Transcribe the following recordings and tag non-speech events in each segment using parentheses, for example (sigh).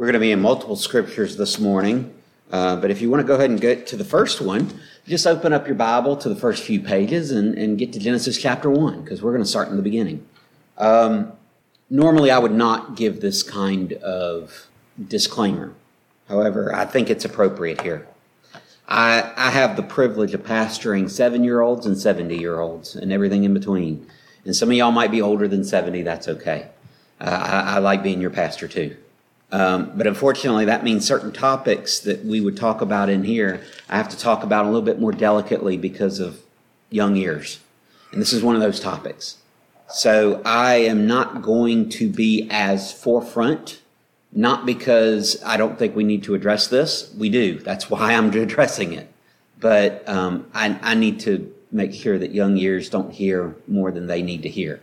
We're going to be in multiple scriptures this morning, uh, but if you want to go ahead and get to the first one, just open up your Bible to the first few pages and, and get to Genesis chapter 1, because we're going to start in the beginning. Um, normally, I would not give this kind of disclaimer. However, I think it's appropriate here. I, I have the privilege of pastoring seven year olds and 70 year olds and everything in between. And some of y'all might be older than 70, that's okay. Uh, I, I like being your pastor too. Um, but unfortunately, that means certain topics that we would talk about in here, I have to talk about a little bit more delicately because of young ears. And this is one of those topics. So I am not going to be as forefront, not because I don't think we need to address this. We do. That's why I'm (laughs) addressing it. But um, I, I need to make sure that young ears don't hear more than they need to hear.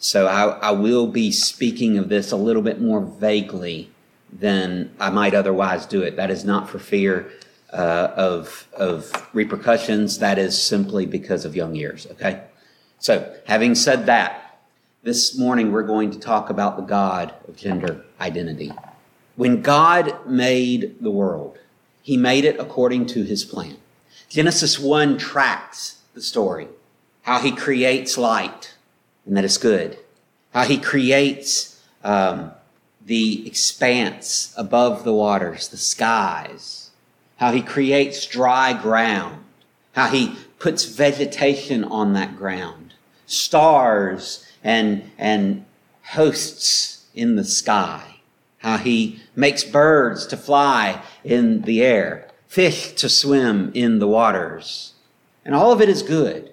So I, I will be speaking of this a little bit more vaguely than I might otherwise do it. That is not for fear uh, of, of repercussions. That is simply because of young years, okay? So, having said that, this morning we're going to talk about the God of gender identity. When God made the world, he made it according to his plan. Genesis 1 tracks the story, how he creates light, and that it's good, how he creates um, the expanse above the waters, the skies, how he creates dry ground, how he puts vegetation on that ground, stars and, and hosts in the sky, how he makes birds to fly in the air, fish to swim in the waters. And all of it is good.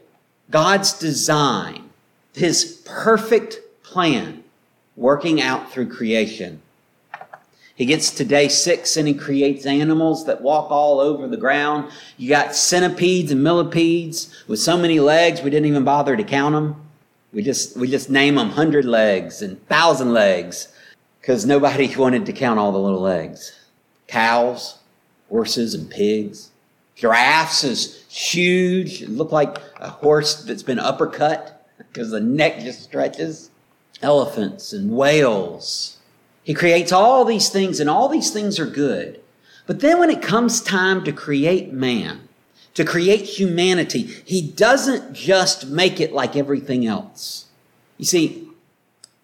God's design, his perfect plan working out through creation. He gets to day six and he creates animals that walk all over the ground. You got centipedes and millipedes with so many legs we didn't even bother to count them. We just we just name them hundred legs and thousand legs because nobody (laughs) wanted to count all the little legs. Cows, horses, and pigs. Giraffes is huge. It looked like a horse that's been uppercut because the neck just stretches elephants and whales. He creates all these things, and all these things are good. But then when it comes time to create man, to create humanity, he doesn't just make it like everything else. You see,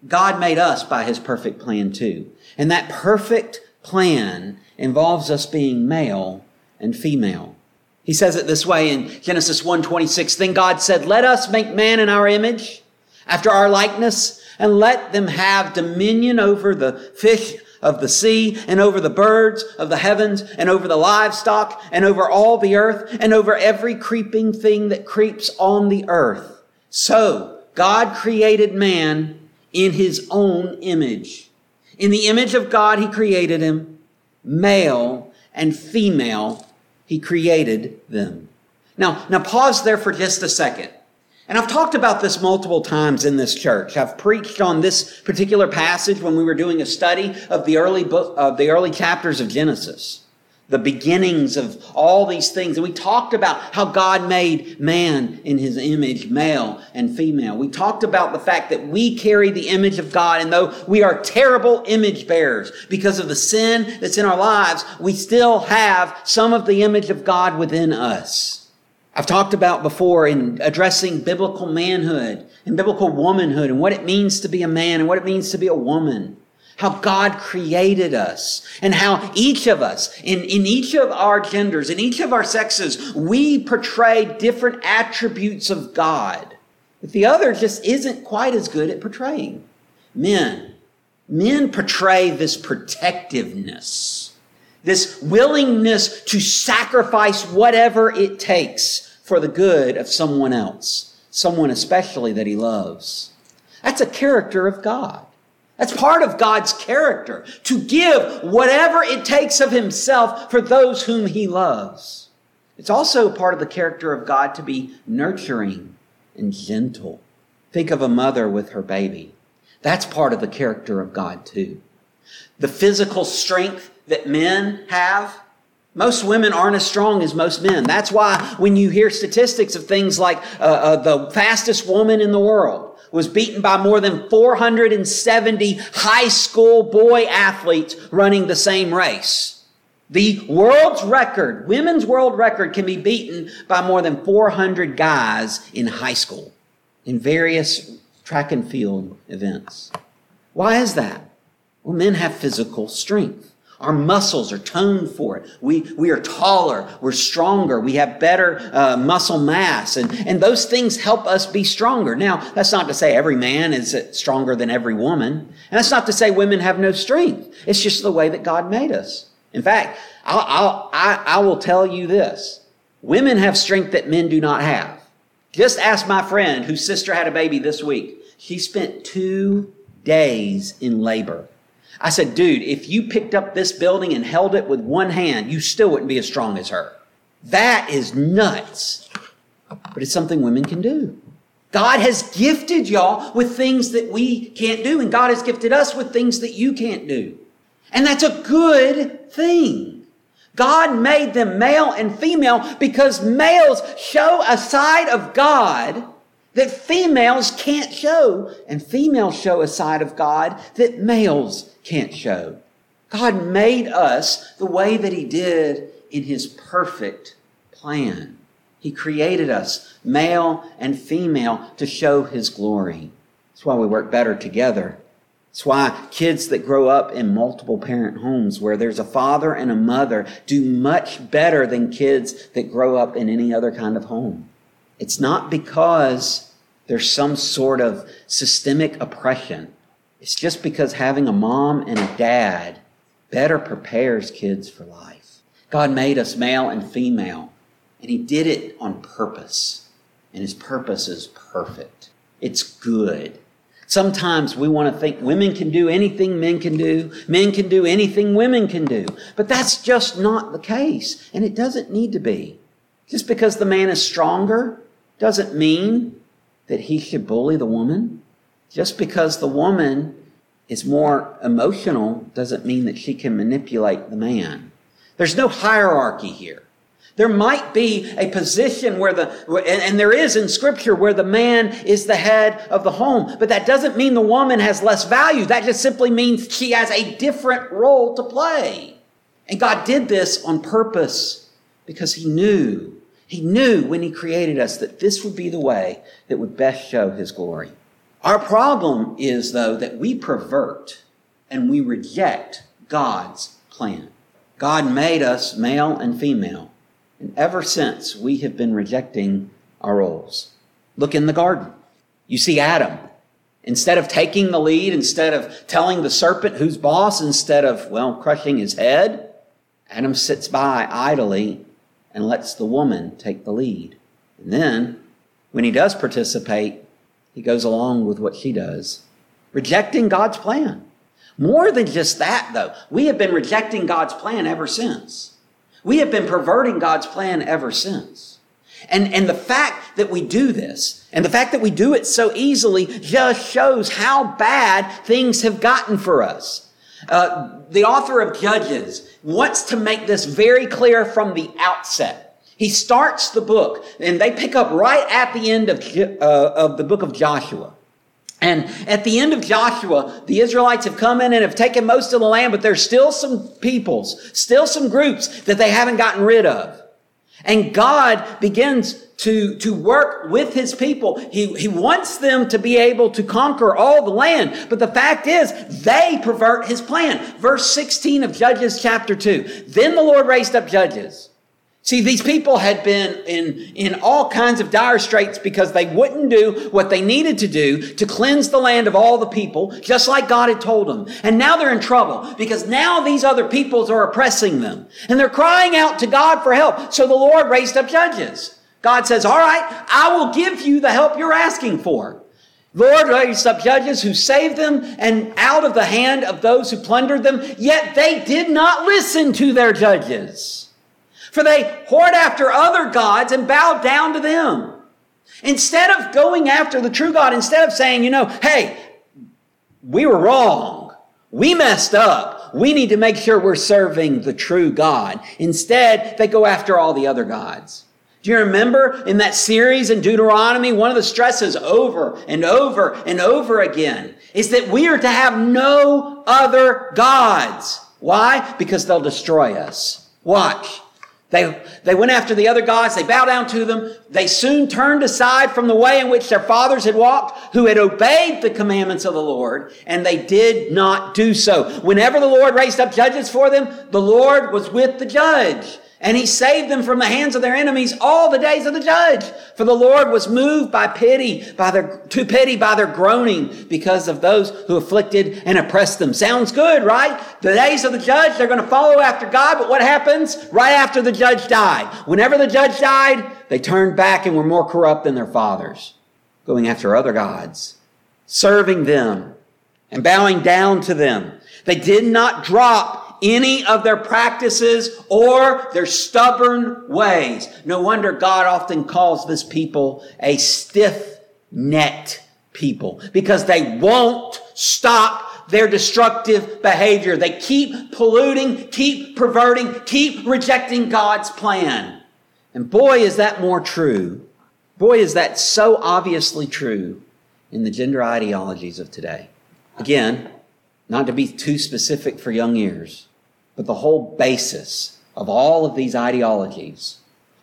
God made us by his perfect plan too. And that perfect plan involves us being male and female. He says it this way in Genesis 1:26, then God said, "Let us make man in our image, after our likeness, and let them have dominion over the fish of the sea and over the birds of the heavens and over the livestock and over all the earth and over every creeping thing that creeps on the earth. So God created man in his own image. In the image of God, he created him. Male and female, he created them. Now, now pause there for just a second. And I've talked about this multiple times in this church. I've preached on this particular passage when we were doing a study of the early book, of the early chapters of Genesis. The beginnings of all these things. And we talked about how God made man in his image, male and female. We talked about the fact that we carry the image of God. And though we are terrible image bearers because of the sin that's in our lives, we still have some of the image of God within us. I've talked about before in addressing biblical manhood and biblical womanhood and what it means to be a man and what it means to be a woman. How God created us and how each of us, in, in each of our genders, in each of our sexes, we portray different attributes of God that the other just isn't quite as good at portraying. Men, men portray this protectiveness this willingness to sacrifice whatever it takes for the good of someone else, someone especially that he loves. That's a character of God. That's part of God's character, to give whatever it takes of himself for those whom he loves. It's also part of the character of God to be nurturing and gentle. Think of a mother with her baby. That's part of the character of God too. The physical strength that men have, most women aren't as strong as most men. That's why when you hear statistics of things like uh, uh, the fastest woman in the world, was beaten by more than 470 high school boy athletes running the same race. The world's record, women's world record, can be beaten by more than 400 guys in high school in various track and field events. Why is that? Well, men have physical strength. Our muscles are toned for it. We, we are taller. We're stronger. We have better uh, muscle mass. And, and those things help us be stronger. Now, that's not to say every man is stronger than every woman. And that's not to say women have no strength. It's just the way that God made us. In fact, I'll, I'll, I, I will tell you this. Women have strength that men do not have. Just ask my friend whose sister had a baby this week. She spent two days in labor. I said, dude, if you picked up this building and held it with one hand, you still wouldn't be as strong as her. That is nuts. But it's something women can do. God has gifted y'all with things that we can't do, and God has gifted us with things that you can't do. And that's a good thing. God made them male and female because males show a side of God that females can't show, and females show a side of God that males can't show. God made us the way that He did in His perfect plan. He created us, male and female, to show His glory. That's why we work better together. It's why kids that grow up in multiple parent homes where there's a father and a mother do much better than kids that grow up in any other kind of home. It's not because there's some sort of systemic oppression. It's just because having a mom and a dad better prepares kids for life. God made us male and female, and He did it on purpose. And His purpose is perfect. It's good. Sometimes we want to think women can do anything men can do, men can do anything women can do. But that's just not the case, and it doesn't need to be. Just because the man is stronger doesn't mean that he should bully the woman. Just because the woman is more emotional doesn't mean that she can manipulate the man. There's no hierarchy here. There might be a position where the, and there is in scripture where the man is the head of the home, but that doesn't mean the woman has less value. That just simply means she has a different role to play. And God did this on purpose because He knew, He knew when He created us that this would be the way that would best show His glory. Our problem is, though, that we pervert and we reject God's plan. God made us male and female, and ever since we have been rejecting our roles. Look in the garden. You see Adam. Instead of taking the lead, instead of telling the serpent who's boss, instead of, well, crushing his head, Adam sits by idly and lets the woman take the lead. And then, when he does participate, he goes along with what she does, rejecting God's plan. More than just that, though, we have been rejecting God's plan ever since. We have been perverting God's plan ever since. And, and the fact that we do this, and the fact that we do it so easily, just shows how bad things have gotten for us. Uh, the author of Judges wants to make this very clear from the outset. He starts the book, and they pick up right at the end of, uh, of the book of Joshua. And at the end of Joshua, the Israelites have come in and have taken most of the land, but there's still some peoples, still some groups that they haven't gotten rid of. And God begins to, to work with his people. He, he wants them to be able to conquer all the land. But the fact is, they pervert his plan. Verse 16 of Judges chapter 2. Then the Lord raised up judges See, these people had been in, in all kinds of dire straits because they wouldn't do what they needed to do to cleanse the land of all the people, just like God had told them. And now they're in trouble because now these other peoples are oppressing them. And they're crying out to God for help. So the Lord raised up judges. God says, all right, I will give you the help you're asking for. Lord raised up judges who saved them and out of the hand of those who plundered them, yet they did not listen to their judges. For they whored after other gods and bow down to them. Instead of going after the true God, instead of saying, you know, hey, we were wrong. We messed up. We need to make sure we're serving the true God. Instead, they go after all the other gods. Do you remember in that series in Deuteronomy, one of the stresses over and over and over again is that we are to have no other gods. Why? Because they'll destroy us. Watch. They, they went after the other gods. They bowed down to them. They soon turned aside from the way in which their fathers had walked, who had obeyed the commandments of the Lord, and they did not do so. Whenever the Lord raised up judges for them, the Lord was with the judge. And he saved them from the hands of their enemies all the days of the judge. For the Lord was moved by pity, by their, to pity by their groaning because of those who afflicted and oppressed them. Sounds good, right? The days of the judge, they're going to follow after God, but what happens? Right after the judge died. Whenever the judge died, they turned back and were more corrupt than their fathers, going after other gods, serving them and bowing down to them. They did not drop any of their practices or their stubborn ways. No wonder God often calls this people a stiff necked people because they won't stop their destructive behavior. They keep polluting, keep perverting, keep rejecting God's plan. And boy, is that more true. Boy, is that so obviously true in the gender ideologies of today. Again, not to be too specific for young ears, but the whole basis of all of these ideologies,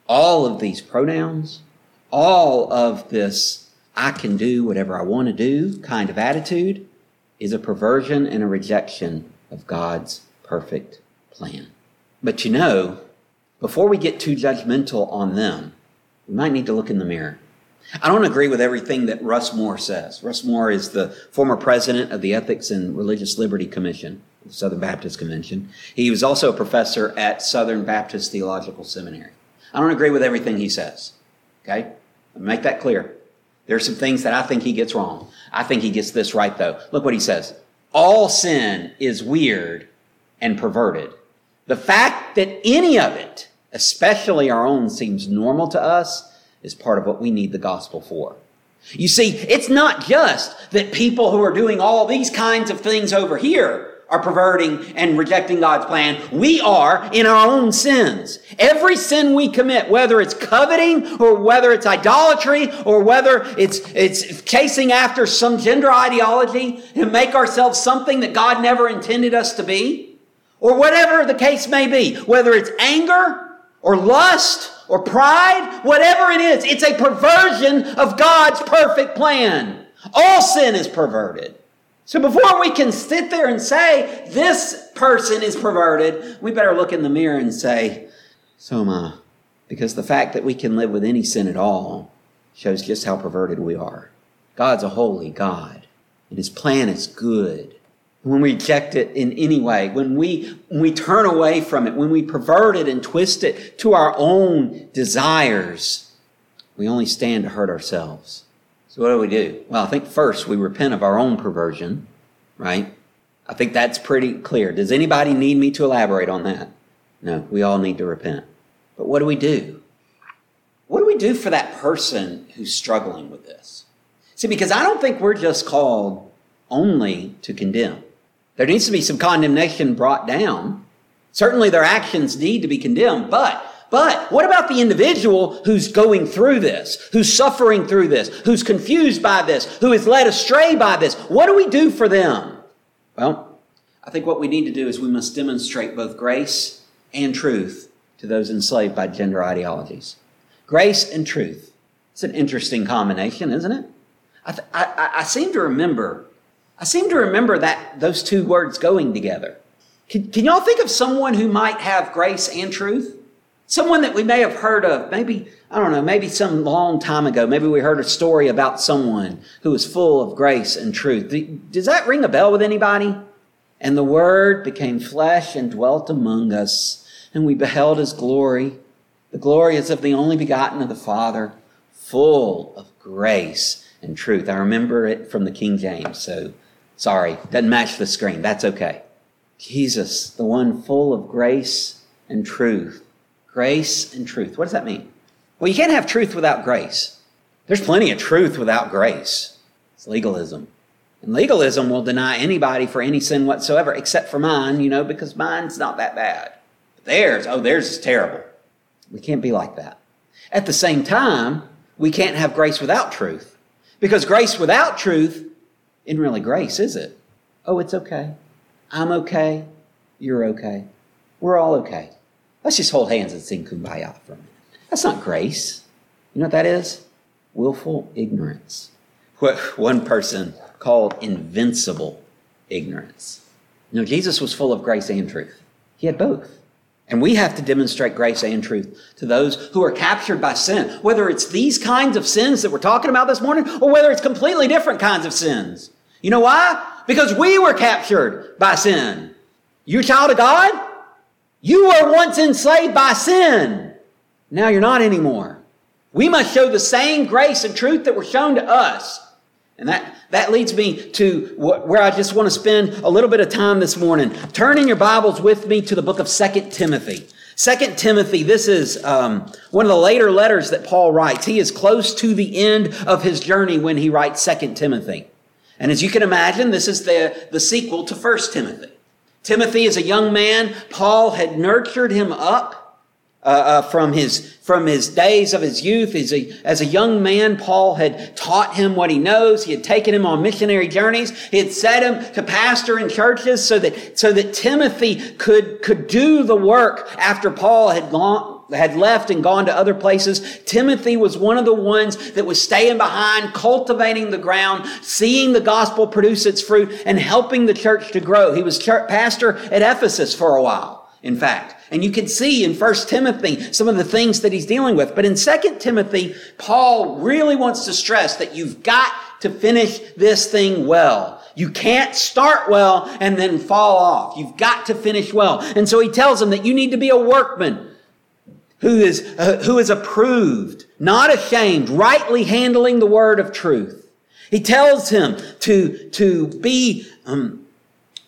all of these pronouns, all of this I can do whatever I want to do kind of attitude is a perversion and a rejection of God's perfect plan. But you know, before we get too judgmental on them, we might need to look in the mirror. I don't agree with everything that Russ Moore says. Russ Moore is the former president of the Ethics and Religious Liberty Commission. The Southern Baptist Convention. He was also a professor at Southern Baptist Theological Seminary. I don't agree with everything he says. Okay? Make that clear. There are some things that I think he gets wrong. I think he gets this right though. Look what he says. All sin is weird and perverted. The fact that any of it, especially our own, seems normal to us is part of what we need the gospel for. You see, it's not just that people who are doing all these kinds of things over here are perverting and rejecting God's plan. We are in our own sins. Every sin we commit, whether it's coveting or whether it's idolatry or whether it's, it's chasing after some gender ideology to make ourselves something that God never intended us to be, or whatever the case may be, whether it's anger or lust or pride, whatever it is, it's a perversion of God's perfect plan. All sin is perverted. So before we can sit there and say, this person is perverted, we better look in the mirror and say, so am I. Because the fact that we can live with any sin at all shows just how perverted we are. God's a holy God, and His plan is good. When we reject it in any way, when we, when we turn away from it, when we pervert it and twist it to our own desires, we only stand to hurt ourselves. So what do we do? Well, I think first we repent of our own perversion, right? I think that's pretty clear. Does anybody need me to elaborate on that? No, we all need to repent. But what do we do? What do we do for that person who's struggling with this? See, because I don't think we're just called only to condemn. There needs to be some condemnation brought down. Certainly their actions need to be condemned, but but what about the individual who's going through this, who's suffering through this, who's confused by this, who is led astray by this? What do we do for them? Well, I think what we need to do is we must demonstrate both grace and truth to those enslaved by gender ideologies. Grace and truth. It's an interesting combination, isn't it? I, th- I, I seem to remember, I seem to remember that those two words going together. Can, can y'all think of someone who might have grace and truth? Someone that we may have heard of, maybe, I don't know, maybe some long time ago, maybe we heard a story about someone who was full of grace and truth. Does that ring a bell with anybody? And the Word became flesh and dwelt among us, and we beheld His glory. The glory is of the only begotten of the Father, full of grace and truth. I remember it from the King James, so sorry, doesn't match the screen. That's okay. Jesus, the one full of grace and truth Grace and truth. What does that mean? Well, you can't have truth without grace. There's plenty of truth without grace. It's legalism. And legalism will deny anybody for any sin whatsoever, except for mine, you know, because mine's not that bad. But theirs, oh, theirs is terrible. We can't be like that. At the same time, we can't have grace without truth. Because grace without truth isn't really grace, is it? Oh, it's okay. I'm okay. You're okay. We're all okay. Let's just hold hands and sing kumbaya for a minute. That's not grace. You know what that is? Willful ignorance. What one person called invincible ignorance. You know, Jesus was full of grace and truth. He had both. And we have to demonstrate grace and truth to those who are captured by sin, whether it's these kinds of sins that we're talking about this morning or whether it's completely different kinds of sins. You know why? Because we were captured by sin. You child of God? You were once enslaved by sin. Now you're not anymore. We must show the same grace and truth that were shown to us. And that, that leads me to where I just want to spend a little bit of time this morning. Turn in your Bibles with me to the book of Second Timothy. Second Timothy, this is um, one of the later letters that Paul writes. He is close to the end of his journey when he writes Second Timothy. And as you can imagine, this is the, the sequel to First Timothy. Timothy is a young man. Paul had nurtured him up uh, uh, from his from his days of his youth. As a, as a young man, Paul had taught him what he knows. He had taken him on missionary journeys. He had set him to pastor in churches so that so that Timothy could could do the work after Paul had gone had left and gone to other places. Timothy was one of the ones that was staying behind, cultivating the ground, seeing the gospel produce its fruit, and helping the church to grow. He was pastor at Ephesus for a while, in fact. And you can see in 1 Timothy some of the things that he's dealing with. But in 2 Timothy, Paul really wants to stress that you've got to finish this thing well. You can't start well and then fall off. You've got to finish well. And so he tells them that you need to be a workman who is, uh, who is approved, not ashamed, rightly handling the word of truth. He tells him to, to be, um,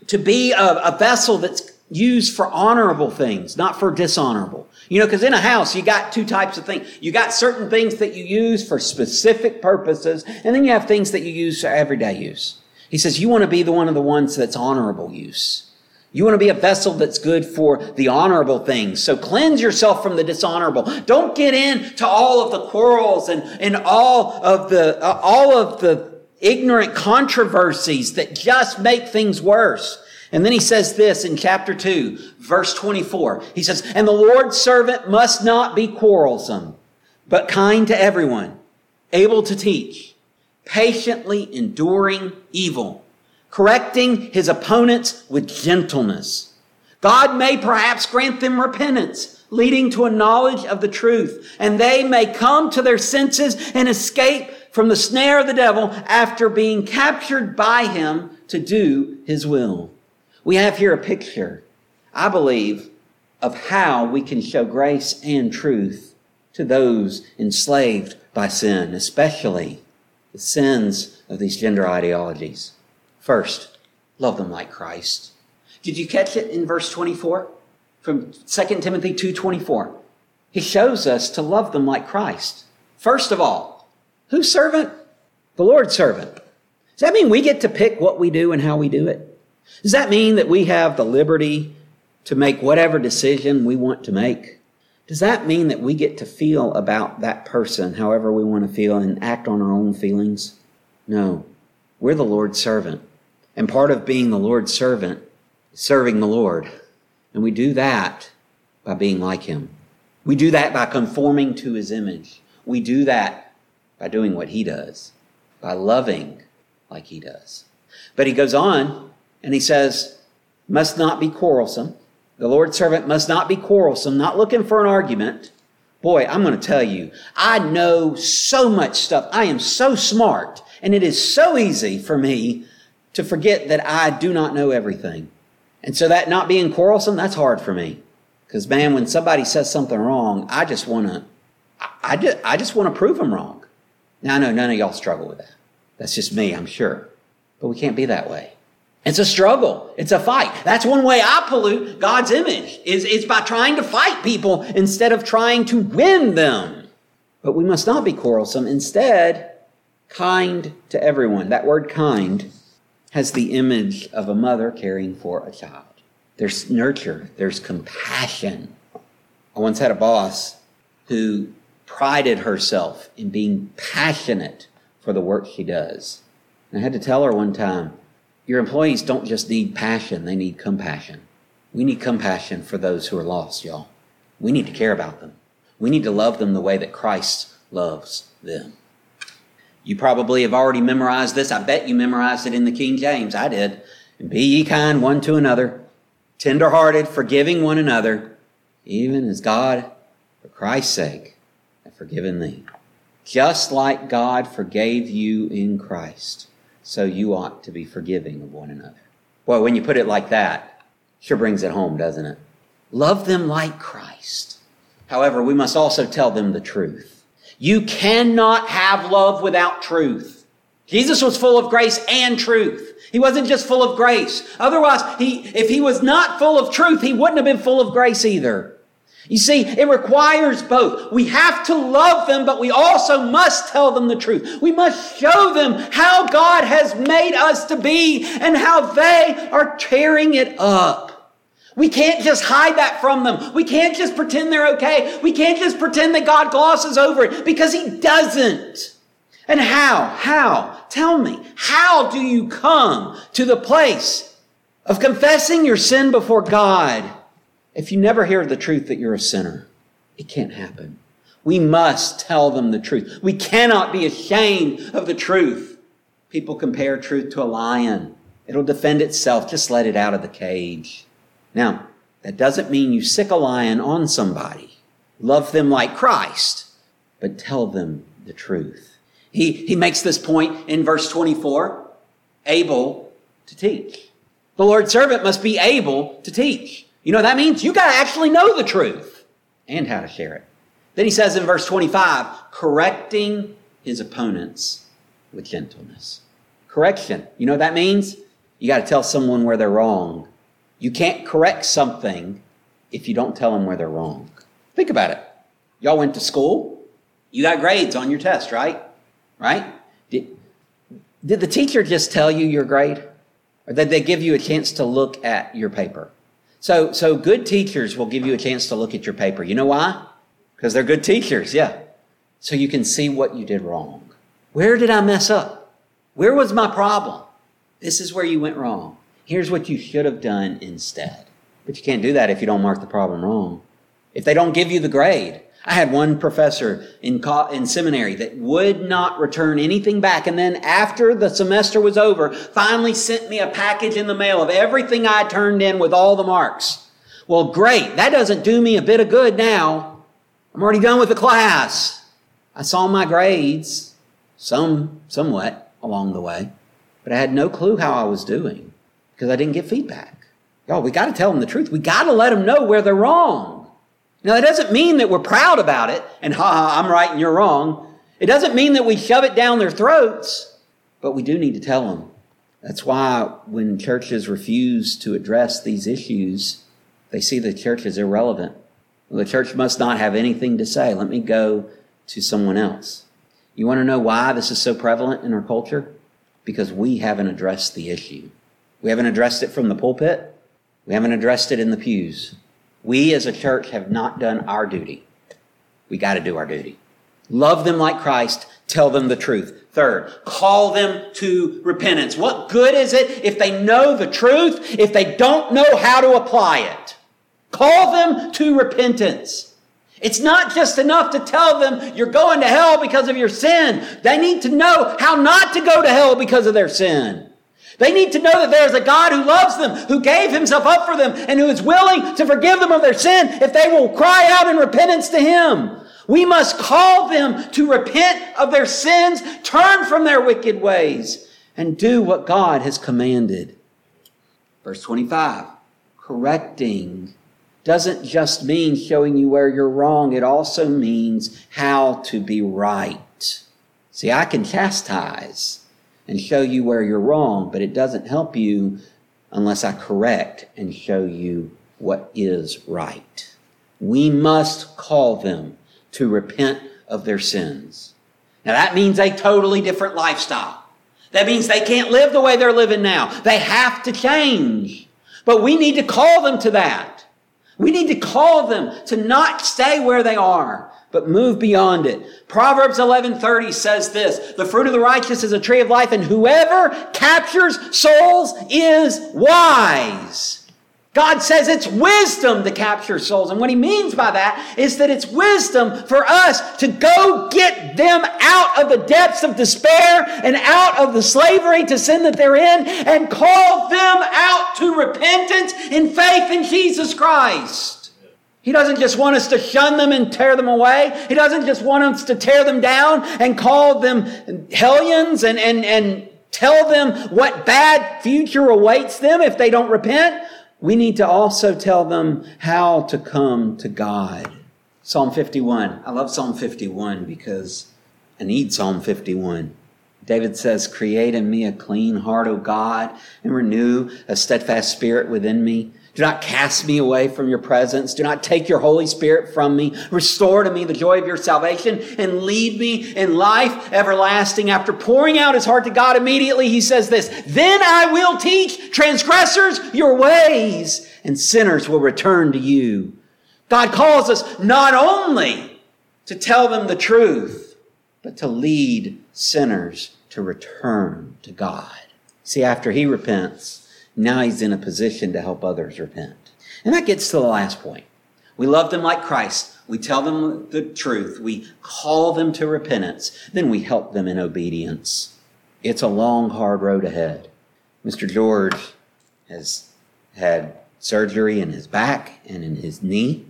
to be a, a vessel that's used for honorable things, not for dishonorable. You know, because in a house, you got two types of things. You got certain things that you use for specific purposes, and then you have things that you use for everyday use. He says you want to be the one of the ones that's honorable use. You want to be a vessel that's good for the honorable things. So cleanse yourself from the dishonorable. Don't get into all of the quarrels and, and all of the, uh, all of the ignorant controversies that just make things worse. And then he says this in chapter 2, verse 24. He says, And the Lord's servant must not be quarrelsome, but kind to everyone, able to teach, patiently enduring evil, correcting his opponents with gentleness. God may perhaps grant them repentance, leading to a knowledge of the truth, and they may come to their senses and escape from the snare of the devil after being captured by him to do his will. We have here a picture, I believe, of how we can show grace and truth to those enslaved by sin, especially the sins of these gender ideologies. First, love them like Christ. Did you catch it in verse 24 from 2 Timothy 2:24? He shows us to love them like Christ. First of all, whose servant? The Lord's servant. Does that mean we get to pick what we do and how we do it? Does that mean that we have the liberty to make whatever decision we want to make? Does that mean that we get to feel about that person however we want to feel and act on our own feelings? No. We're the Lord's servant. And part of being the Lord's servant is serving the Lord. And we do that by being like Him. We do that by conforming to His image. We do that by doing what He does, by loving like He does. But He goes on and he says, must not be quarrelsome. The Lord's servant must not be quarrelsome, not looking for an argument. Boy, I'm going to tell you, I know so much stuff. I am so smart, and it is so easy for me to forget that I do not know everything. And so that not being quarrelsome, that's hard for me. Because man, when somebody says something wrong, I just want to, I, just, I just want to prove them wrong. Now I know none of y'all struggle with that. That's just me, I'm sure. But we can't be that way. It's a struggle. It's a fight. That's one way I pollute God's image is, is by trying to fight people instead of trying to win them. But we must not be quarrelsome. Instead, kind to everyone. That word kind has the image of a mother caring for a child. There's nurture. There's compassion. I once had a boss who prided herself in being passionate for the work she does. And I had to tell her one time, your employees don't just need passion, they need compassion. We need compassion for those who are lost, y'all. We need to care about them. We need to love them the way that Christ loves them. You probably have already memorized this. I bet you memorized it in the King James. I did. Be ye kind one to another, tenderhearted, forgiving one another, even as God, for Christ's sake, hath forgiven thee. Just like God forgave you in Christ, so you ought to be forgiving of one another. Well, when you put it like that, sure brings it home, doesn't it? Love them like Christ. However, we must also tell them the truth. You cannot have love without truth. Jesus was full of grace and truth. He wasn't just full of grace. Otherwise, he, if he was not full of truth, he wouldn't have been full of grace either. You see, it requires both. We have to love them, but we also must tell them the truth. We must show them how God has made us to be and how they are tearing it up. We can't just hide that from them. We can't just pretend they're okay. We can't just pretend that God glosses over it because He doesn't. And how? How? Tell me, how do you come to the place of confessing your sin before God if you never hear the truth that you're a sinner? It can't happen. We must tell them the truth. We cannot be ashamed of the truth. People compare truth to a lion. It'll defend itself. Just let it out of the cage. Now, that doesn't mean you sick a lion on somebody. Love them like Christ, but tell them the truth. He, he makes this point in verse 24 able to teach. The Lord's servant must be able to teach. You know what that means? You got to actually know the truth and how to share it. Then he says in verse 25, correcting his opponents with gentleness. Correction. You know what that means? You got to tell someone where they're wrong you can't correct something if you don't tell them where they're wrong. Think about it. Y'all went to school. You got grades on your test, right? Right? Did, did the teacher just tell you your grade? Or did they give you a chance to look at your paper? So, so good teachers will give you a chance to look at your paper. You know why? Because they're good teachers, yeah. So you can see what you did wrong. Where did I mess up? Where was my problem? This is where you went wrong. Here's what you should have done instead. But you can't do that if you don't mark the problem wrong. If they don't give you the grade. I had one professor in, in seminary that would not return anything back. And then after the semester was over, finally sent me a package in the mail of everything I turned in with all the marks. Well, great. That doesn't do me a bit of good now. I'm already done with the class. I saw my grades, some, somewhat along the way, but I had no clue how I was doing because I didn't get feedback. Y'all, we got to tell them the truth. We got to let them know where they're wrong. Now, that doesn't mean that we're proud about it and, ha ha, I'm right and you're wrong. It doesn't mean that we shove it down their throats, but we do need to tell them. That's why when churches refuse to address these issues, they see the church as irrelevant. The church must not have anything to say. Let me go to someone else. You want to know why this is so prevalent in our culture? Because we haven't addressed the issue. We haven't addressed it from the pulpit. We haven't addressed it in the pews. We as a church have not done our duty. We got to do our duty. Love them like Christ. Tell them the truth. Third, call them to repentance. What good is it if they know the truth, if they don't know how to apply it? Call them to repentance. It's not just enough to tell them you're going to hell because of your sin. They need to know how not to go to hell because of their sin. They need to know that there is a God who loves them, who gave himself up for them, and who is willing to forgive them of their sin if they will cry out in repentance to him. We must call them to repent of their sins, turn from their wicked ways, and do what God has commanded. Verse 25 correcting doesn't just mean showing you where you're wrong, it also means how to be right. See, I can chastise and show you where you're wrong, but it doesn't help you unless I correct and show you what is right. We must call them to repent of their sins. Now that means a totally different lifestyle. That means they can't live the way they're living now. They have to change. But we need to call them to that. We need to call them to not stay where they are, but move beyond it. Proverbs 11:30 says this, "The fruit of the righteous is a tree of life, and whoever captures souls is wise." God says it's wisdom to capture souls. And what he means by that is that it's wisdom for us to go get them out of the depths of despair and out of the slavery to sin that they're in and call them out to repentance in faith in Jesus Christ. He doesn't just want us to shun them and tear them away. He doesn't just want us to tear them down and call them hellions and, and, and tell them what bad future awaits them if they don't repent we need to also tell them how to come to God. Psalm 51. I love Psalm 51 because I need Psalm 51. David says, Create in me a clean heart, O God, and renew a steadfast spirit within me. Do not cast me away from your presence. Do not take your Holy Spirit from me. Restore to me the joy of your salvation and lead me in life everlasting. After pouring out his heart to God immediately, he says this, Then I will teach transgressors your ways and sinners will return to you. God calls us not only to tell them the truth, but to lead sinners to return to God. See, after he repents, now he's in a position to help others repent. And that gets to the last point. We love them like Christ. We tell them the truth. We call them to repentance. Then we help them in obedience. It's a long, hard road ahead. Mr. George has had surgery in his back and in his knee.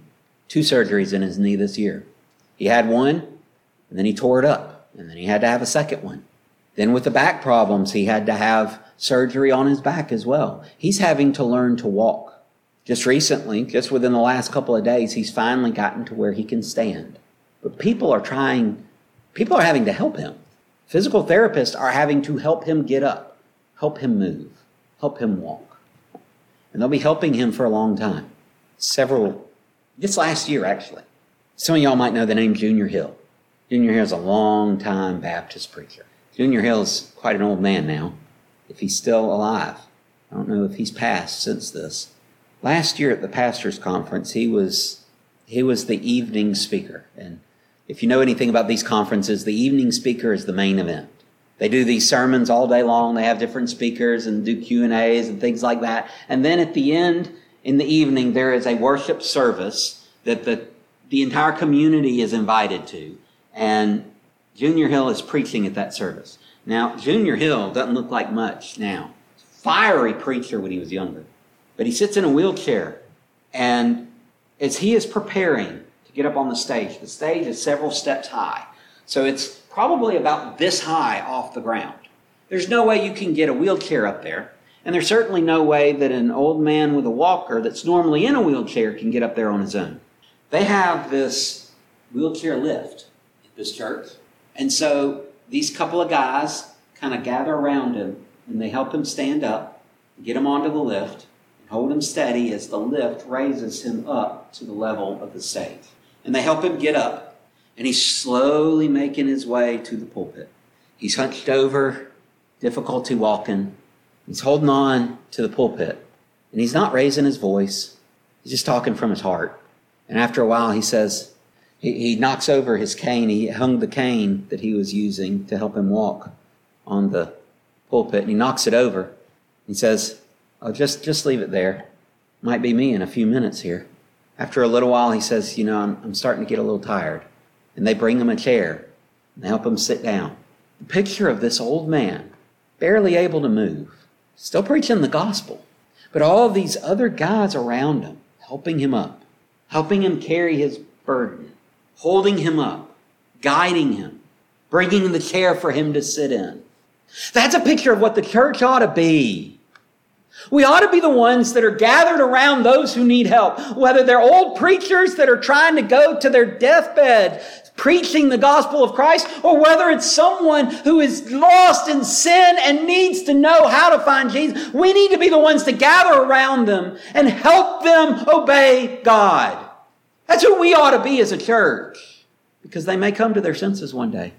Two surgeries in his knee this year. He had one, and then he tore it up, and then he had to have a second one. Then, with the back problems, he had to have surgery on his back as well. He's having to learn to walk. Just recently, just within the last couple of days, he's finally gotten to where he can stand. But people are trying, people are having to help him. Physical therapists are having to help him get up, help him move, help him walk. And they'll be helping him for a long time. Several, this last year actually. Some of y'all might know the name Junior Hill. Junior Hill is a long time Baptist preacher. Junior Hill is quite an old man now if he's still alive. I don't know if he's passed since this. Last year at the pastors' conference, he was he was the evening speaker. And if you know anything about these conferences, the evening speaker is the main event. They do these sermons all day long. They have different speakers and do Q and A's and things like that. And then at the end, in the evening, there is a worship service that the the entire community is invited to. And Junior Hill is preaching at that service. Now, Junior Hill doesn't look like much now. Fiery preacher when he was younger. But he sits in a wheelchair. And as he is preparing to get up on the stage, the stage is several steps high. So it's probably about this high off the ground. There's no way you can get a wheelchair up there. And there's certainly no way that an old man with a walker that's normally in a wheelchair can get up there on his own. They have this wheelchair lift this church. And so these couple of guys kind of gather around him and they help him stand up, get him onto the lift, and hold him steady as the lift raises him up to the level of the stage. And they help him get up, and he's slowly making his way to the pulpit. He's hunched over, difficulty walking. He's holding on to the pulpit, and he's not raising his voice. He's just talking from his heart. And after a while, he says, he, he knocks over his cane. He hung the cane that he was using to help him walk on the pulpit, and he knocks it over. He says, "Oh, just just leave it there. Might be me in a few minutes here." After a little while, he says, "You know, I'm, I'm starting to get a little tired." And they bring him a chair and help him sit down. The picture of this old man, barely able to move, still preaching the gospel, but all these other guys around him helping him up, helping him carry his burden, holding him up, guiding him, bringing the chair for him to sit in. That's a picture of what the church ought to be. We ought to be the ones that are gathered around those who need help, whether they're old preachers that are trying to go to their deathbed preaching the gospel of Christ, or whether it's someone who is lost in sin and needs to know how to find Jesus. We need to be the ones to gather around them and help them obey God. That's who we ought to be as a church because they may come to their senses one day,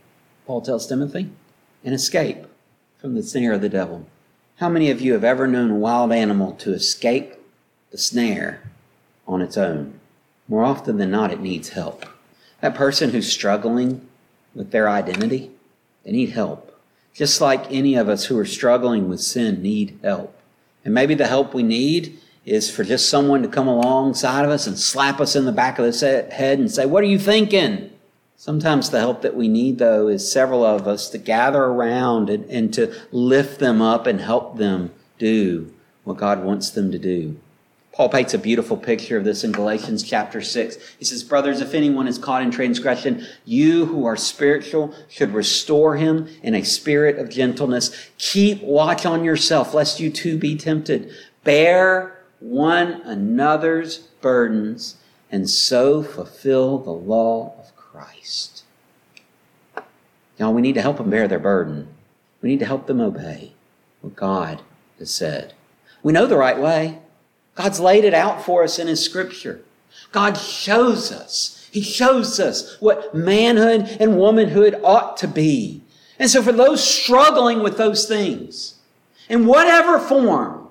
Paul tells Timothy, and escape from the snare of the devil. How many of you have ever known a wild animal to escape the snare on its own? More often than not, it needs help. That person who's struggling with their identity, they need help. Just like any of us who are struggling with sin need help. And maybe the help we need is for just someone to come alongside of us and slap us in the back of the head and say, What are you thinking? Sometimes the help that we need, though, is several of us to gather around and, and to lift them up and help them do what God wants them to do. Paul paints a beautiful picture of this in Galatians chapter 6. He says, Brothers, if anyone is caught in transgression, you who are spiritual should restore him in a spirit of gentleness. Keep watch on yourself, lest you too be tempted. Bear one another's burdens, and so fulfill the law of Christ. Y'all, we need to help them bear their burden. We need to help them obey what God has said. We know the right way. God's laid it out for us in His Scripture. God shows us. He shows us what manhood and womanhood ought to be. And so for those struggling with those things, in whatever form,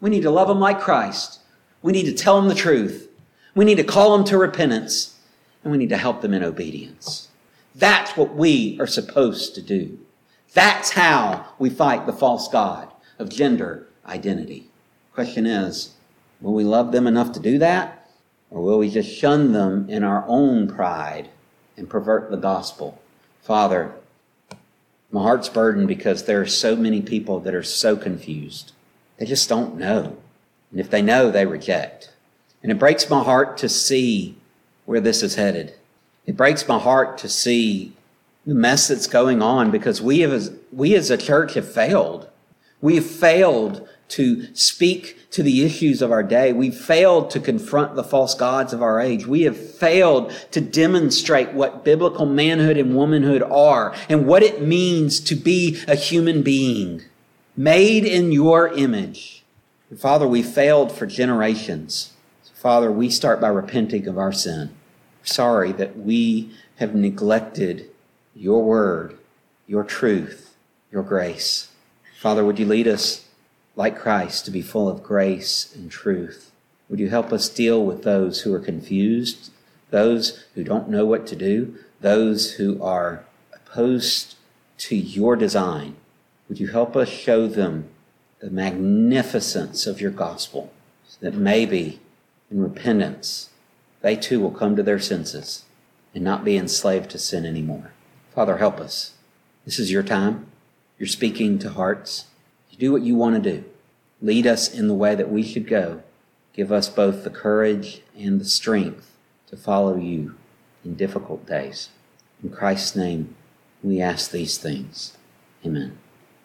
we need to love them like Christ. We need to tell them the truth. We need to call them to repentance. And we need to help them in obedience. That's what we are supposed to do. That's how we fight the false God of gender identity. Question is, Will we love them enough to do that? Or will we just shun them in our own pride and pervert the gospel? Father, my heart's burdened because there are so many people that are so confused. They just don't know. And if they know, they reject. And it breaks my heart to see where this is headed. It breaks my heart to see the mess that's going on because we, have, we as a church have failed. We have failed to speak to the issues of our day. We've failed to confront the false gods of our age. We have failed to demonstrate what biblical manhood and womanhood are and what it means to be a human being made in your image. Father, we failed for generations. Father, we start by repenting of our sin. Sorry that we have neglected your word, your truth, your grace. Father, would you lead us like Christ, to be full of grace and truth. Would you help us deal with those who are confused, those who don't know what to do, those who are opposed to your design? Would you help us show them the magnificence of your gospel so that maybe in repentance they too will come to their senses and not be enslaved to sin anymore? Father, help us. This is your time. You're speaking to hearts You do what you want to do. Lead us in the way that we should go. Give us both the courage and the strength to follow you in difficult days. In Christ's name, we ask these things. Amen.